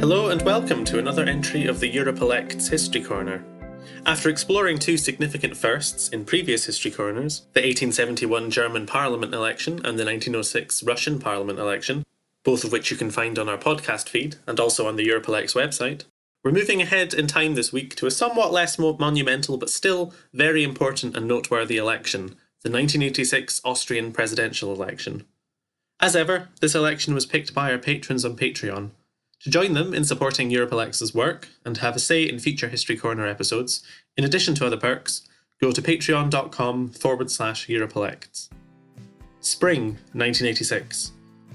Hello and welcome to another entry of the Europe Elects History Corner. After exploring two significant firsts in previous History Corners, the 1871 German Parliament election and the 1906 Russian Parliament election, both of which you can find on our podcast feed and also on the Europe website, we're moving ahead in time this week to a somewhat less monumental but still very important and noteworthy election, the 1986 Austrian presidential election. As ever, this election was picked by our patrons on Patreon, to join them in supporting Europe work and have a say in future History Corner episodes, in addition to other perks, go to patreon.com forward slash Europe Elects. Spring 1986.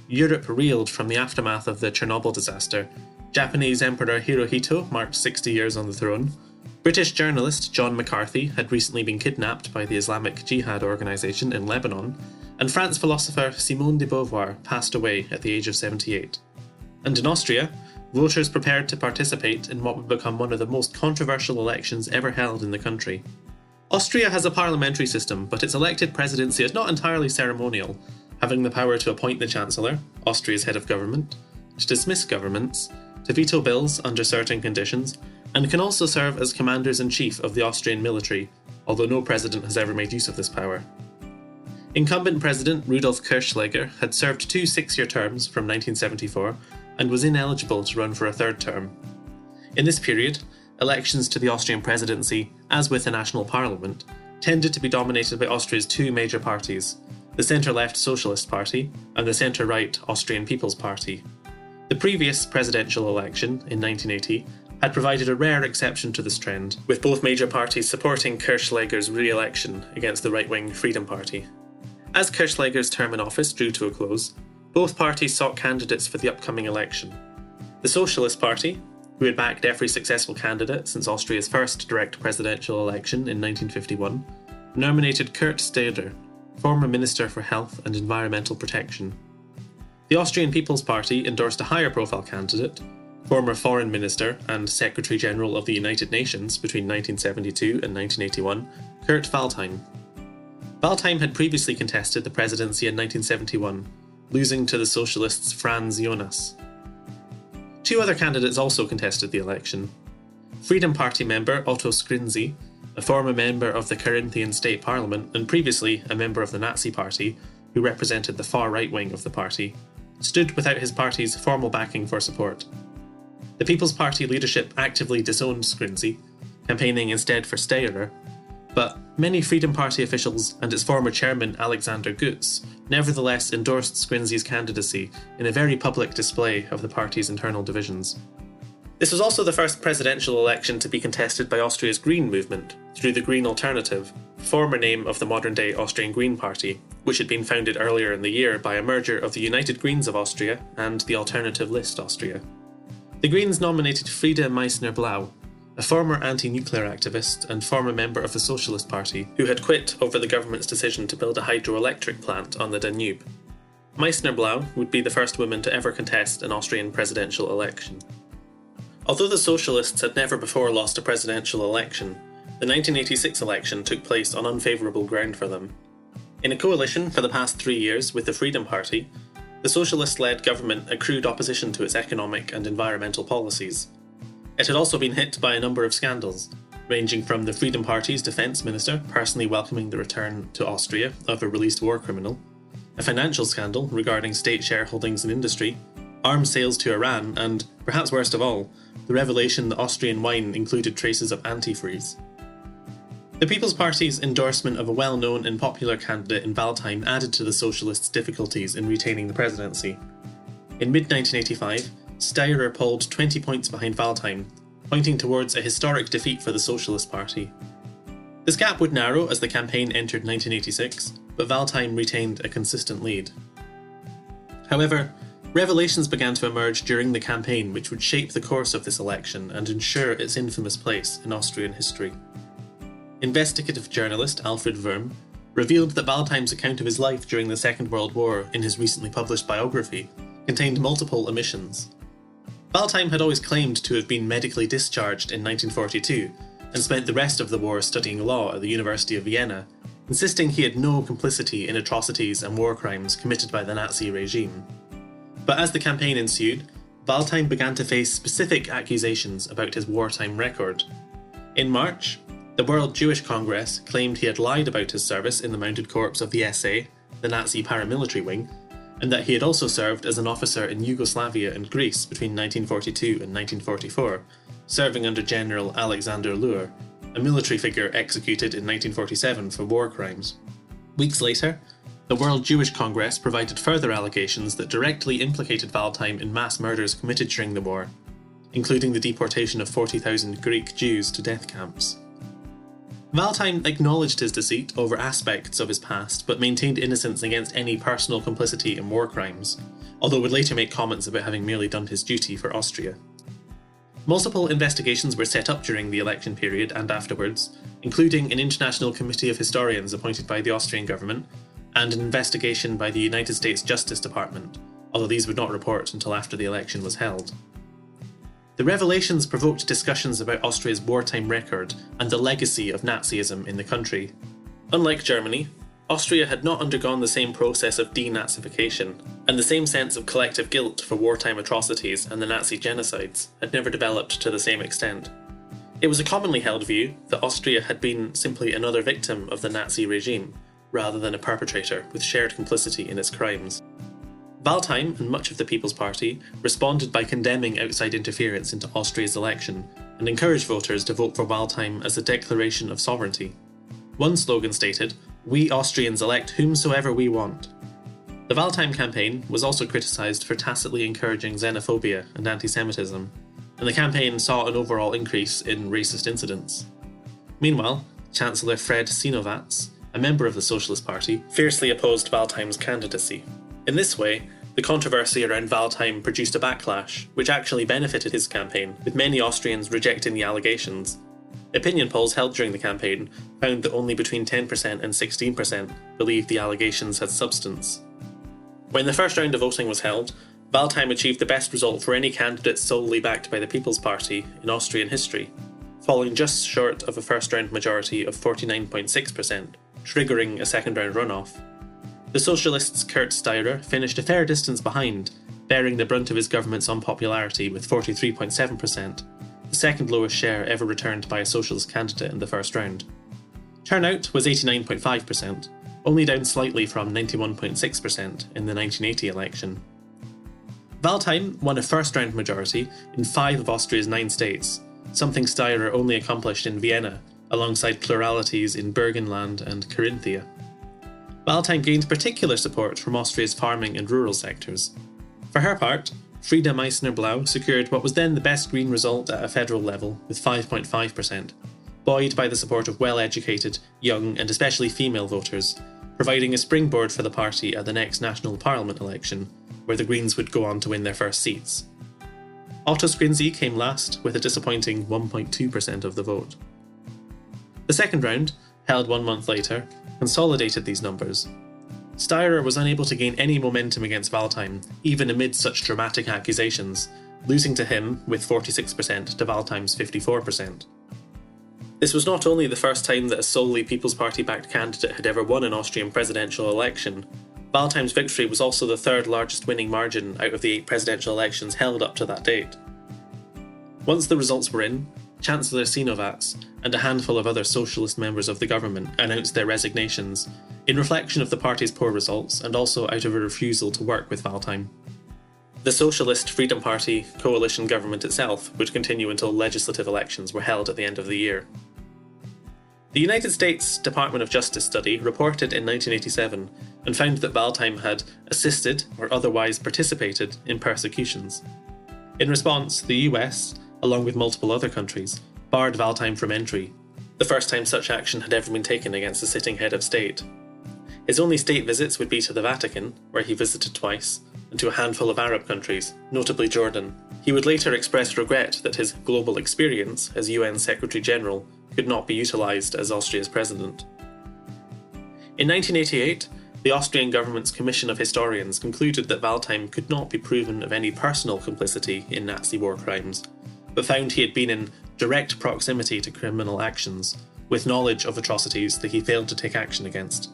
Europe reeled from the aftermath of the Chernobyl disaster. Japanese Emperor Hirohito marked 60 years on the throne. British journalist John McCarthy had recently been kidnapped by the Islamic Jihad organization in Lebanon, and France philosopher Simone de Beauvoir passed away at the age of 78 and in Austria, voters prepared to participate in what would become one of the most controversial elections ever held in the country. Austria has a parliamentary system, but its elected presidency is not entirely ceremonial, having the power to appoint the Chancellor, Austria's head of government, to dismiss governments, to veto bills under certain conditions, and can also serve as commanders in chief of the Austrian military, although no president has ever made use of this power. Incumbent President Rudolf Kirchschläger had served two six year terms from 1974 and was ineligible to run for a third term. In this period, elections to the Austrian presidency, as with the national parliament, tended to be dominated by Austria's two major parties the centre left Socialist Party and the centre right Austrian People's Party. The previous presidential election, in 1980, had provided a rare exception to this trend, with both major parties supporting Kirchschläger's re election against the right wing Freedom Party. As Kirchschläger's term in office drew to a close, both parties sought candidates for the upcoming election. The Socialist Party, who had backed every successful candidate since Austria's first direct presidential election in 1951, nominated Kurt Steyrer, former Minister for Health and Environmental Protection. The Austrian People's Party endorsed a higher profile candidate, former Foreign Minister and Secretary General of the United Nations between 1972 and 1981, Kurt Waldheim. Waldheim had previously contested the presidency in 1971 losing to the socialists Franz Jonas. Two other candidates also contested the election. Freedom Party member Otto Skrinzi, a former member of the Carinthian State Parliament and previously a member of the Nazi Party, who represented the far right wing of the party, stood without his party's formal backing for support. The People's Party leadership actively disowned Skrinzi, campaigning instead for Steyrer, but many Freedom Party officials and its former chairman Alexander Götz nevertheless endorsed Skrinzi's candidacy in a very public display of the party's internal divisions. This was also the first presidential election to be contested by Austria's Green movement through the Green Alternative, former name of the modern day Austrian Green Party, which had been founded earlier in the year by a merger of the United Greens of Austria and the Alternative List Austria. The Greens nominated Freda Meissner Blau, a former anti nuclear activist and former member of the Socialist Party, who had quit over the government's decision to build a hydroelectric plant on the Danube. Meissner Blau would be the first woman to ever contest an Austrian presidential election. Although the Socialists had never before lost a presidential election, the 1986 election took place on unfavourable ground for them. In a coalition for the past three years with the Freedom Party, the socialist led government accrued opposition to its economic and environmental policies, it had also been hit by a number of scandals, ranging from the Freedom Party's defence minister personally welcoming the return to Austria of a released war criminal, a financial scandal regarding state shareholdings in industry, arms sales to Iran, and, perhaps worst of all, the revelation that Austrian wine included traces of antifreeze. The People's Party's endorsement of a well known and popular candidate in Waldheim added to the Socialists' difficulties in retaining the presidency. In mid 1985, Steyrer pulled 20 points behind Waldheim, pointing towards a historic defeat for the Socialist Party. This gap would narrow as the campaign entered 1986, but Waldheim retained a consistent lead. However, revelations began to emerge during the campaign which would shape the course of this election and ensure its infamous place in Austrian history. Investigative journalist Alfred Worm revealed that Waldheim's account of his life during the Second World War in his recently published biography contained multiple omissions. Waldheim had always claimed to have been medically discharged in 1942 and spent the rest of the war studying law at the University of Vienna, insisting he had no complicity in atrocities and war crimes committed by the Nazi regime. But as the campaign ensued, Waldheim began to face specific accusations about his wartime record. In March, the World Jewish Congress claimed he had lied about his service in the Mounted Corps of the SA, the Nazi paramilitary wing, and that he had also served as an officer in Yugoslavia and Greece between 1942 and 1944, serving under General Alexander Löhr, a military figure executed in 1947 for war crimes. Weeks later, the World Jewish Congress provided further allegations that directly implicated Waldheim in mass murders committed during the war, including the deportation of 40,000 Greek Jews to death camps. Waldheim acknowledged his deceit over aspects of his past, but maintained innocence against any personal complicity in war crimes, although would later make comments about having merely done his duty for Austria. Multiple investigations were set up during the election period and afterwards, including an international committee of historians appointed by the Austrian government and an investigation by the United States Justice Department, although these would not report until after the election was held. The revelations provoked discussions about Austria's wartime record and the legacy of Nazism in the country. Unlike Germany, Austria had not undergone the same process of denazification, and the same sense of collective guilt for wartime atrocities and the Nazi genocides had never developed to the same extent. It was a commonly held view that Austria had been simply another victim of the Nazi regime, rather than a perpetrator with shared complicity in its crimes. Waldheim and much of the People's Party responded by condemning outside interference into Austria's election and encouraged voters to vote for Waldheim as a declaration of sovereignty. One slogan stated, We Austrians elect whomsoever we want. The Waldheim campaign was also criticised for tacitly encouraging xenophobia and anti Semitism, and the campaign saw an overall increase in racist incidents. Meanwhile, Chancellor Fred Sinowatz, a member of the Socialist Party, fiercely opposed Waldheim's candidacy. In this way, the controversy around Waldheim produced a backlash, which actually benefited his campaign, with many Austrians rejecting the allegations. Opinion polls held during the campaign found that only between 10% and 16% believed the allegations had substance. When the first round of voting was held, Waldheim achieved the best result for any candidate solely backed by the People's Party in Austrian history, falling just short of a first round majority of 49.6%, triggering a second round runoff. The socialists' Kurt Steyrer finished a fair distance behind, bearing the brunt of his government's unpopularity with 43.7%, the second lowest share ever returned by a socialist candidate in the first round. Turnout was 89.5%, only down slightly from 91.6% in the 1980 election. Waldheim won a first round majority in five of Austria's nine states, something Steyrer only accomplished in Vienna, alongside pluralities in Burgenland and Carinthia. Waldheim gained particular support from Austria's farming and rural sectors. For her part, Freda Meissner Blau secured what was then the best Green result at a federal level, with 5.5%, buoyed by the support of well educated, young, and especially female voters, providing a springboard for the party at the next national parliament election, where the Greens would go on to win their first seats. Otto Skrinzi came last with a disappointing 1.2% of the vote. The second round, held one month later, consolidated these numbers. Steyrer was unable to gain any momentum against Waldheim, even amid such dramatic accusations, losing to him with 46% to Waldheim's 54%. This was not only the first time that a solely People's Party backed candidate had ever won an Austrian presidential election, Waldheim's victory was also the third largest winning margin out of the eight presidential elections held up to that date. Once the results were in, Chancellor Sinowatz, and a handful of other socialist members of the government announced their resignations, in reflection of the party's poor results and also out of a refusal to work with Waldheim. The Socialist Freedom Party coalition government itself would continue until legislative elections were held at the end of the year. The United States Department of Justice study reported in 1987 and found that Waldheim had assisted or otherwise participated in persecutions. In response, the US along with multiple other countries, barred Waldheim from entry, the first time such action had ever been taken against a sitting head of state. His only state visits would be to the Vatican, where he visited twice, and to a handful of Arab countries, notably Jordan. He would later express regret that his global experience as UN Secretary General could not be utilised as Austria's president. In 1988, the Austrian government's Commission of Historians concluded that Waldheim could not be proven of any personal complicity in Nazi war crimes, but found he had been in direct proximity to criminal actions, with knowledge of atrocities that he failed to take action against.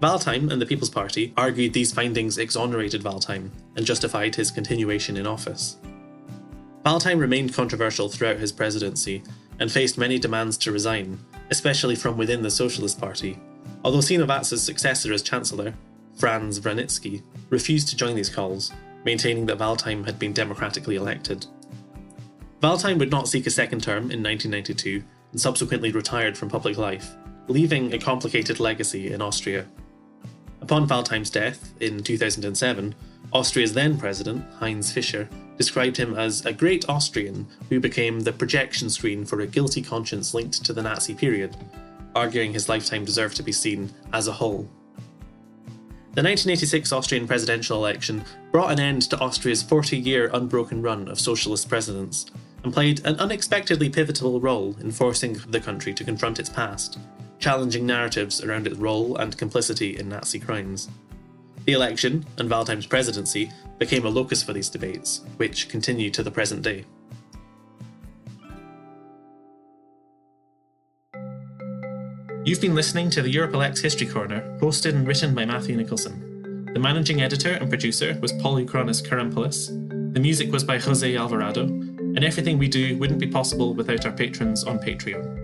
Waldheim and the People's Party argued these findings exonerated Waldheim and justified his continuation in office. Waldheim remained controversial throughout his presidency and faced many demands to resign, especially from within the Socialist Party, although Sinowatz's successor as Chancellor, Franz Vranitzky, refused to join these calls, maintaining that Waldheim had been democratically elected. Waldheim would not seek a second term in 1992 and subsequently retired from public life, leaving a complicated legacy in Austria. Upon Waldheim's death in 2007, Austria's then president, Heinz Fischer, described him as a great Austrian who became the projection screen for a guilty conscience linked to the Nazi period, arguing his lifetime deserved to be seen as a whole. The 1986 Austrian presidential election brought an end to Austria's 40 year unbroken run of socialist presidents and played an unexpectedly pivotal role in forcing the country to confront its past, challenging narratives around its role and complicity in Nazi crimes. The election and Waldheim's presidency became a locus for these debates, which continue to the present day. You've been listening to the Europe Elects History Corner, hosted and written by Matthew Nicholson. The managing editor and producer was Paul Polychronis Karampoulos. The music was by Jose Alvarado, and everything we do wouldn't be possible without our patrons on Patreon.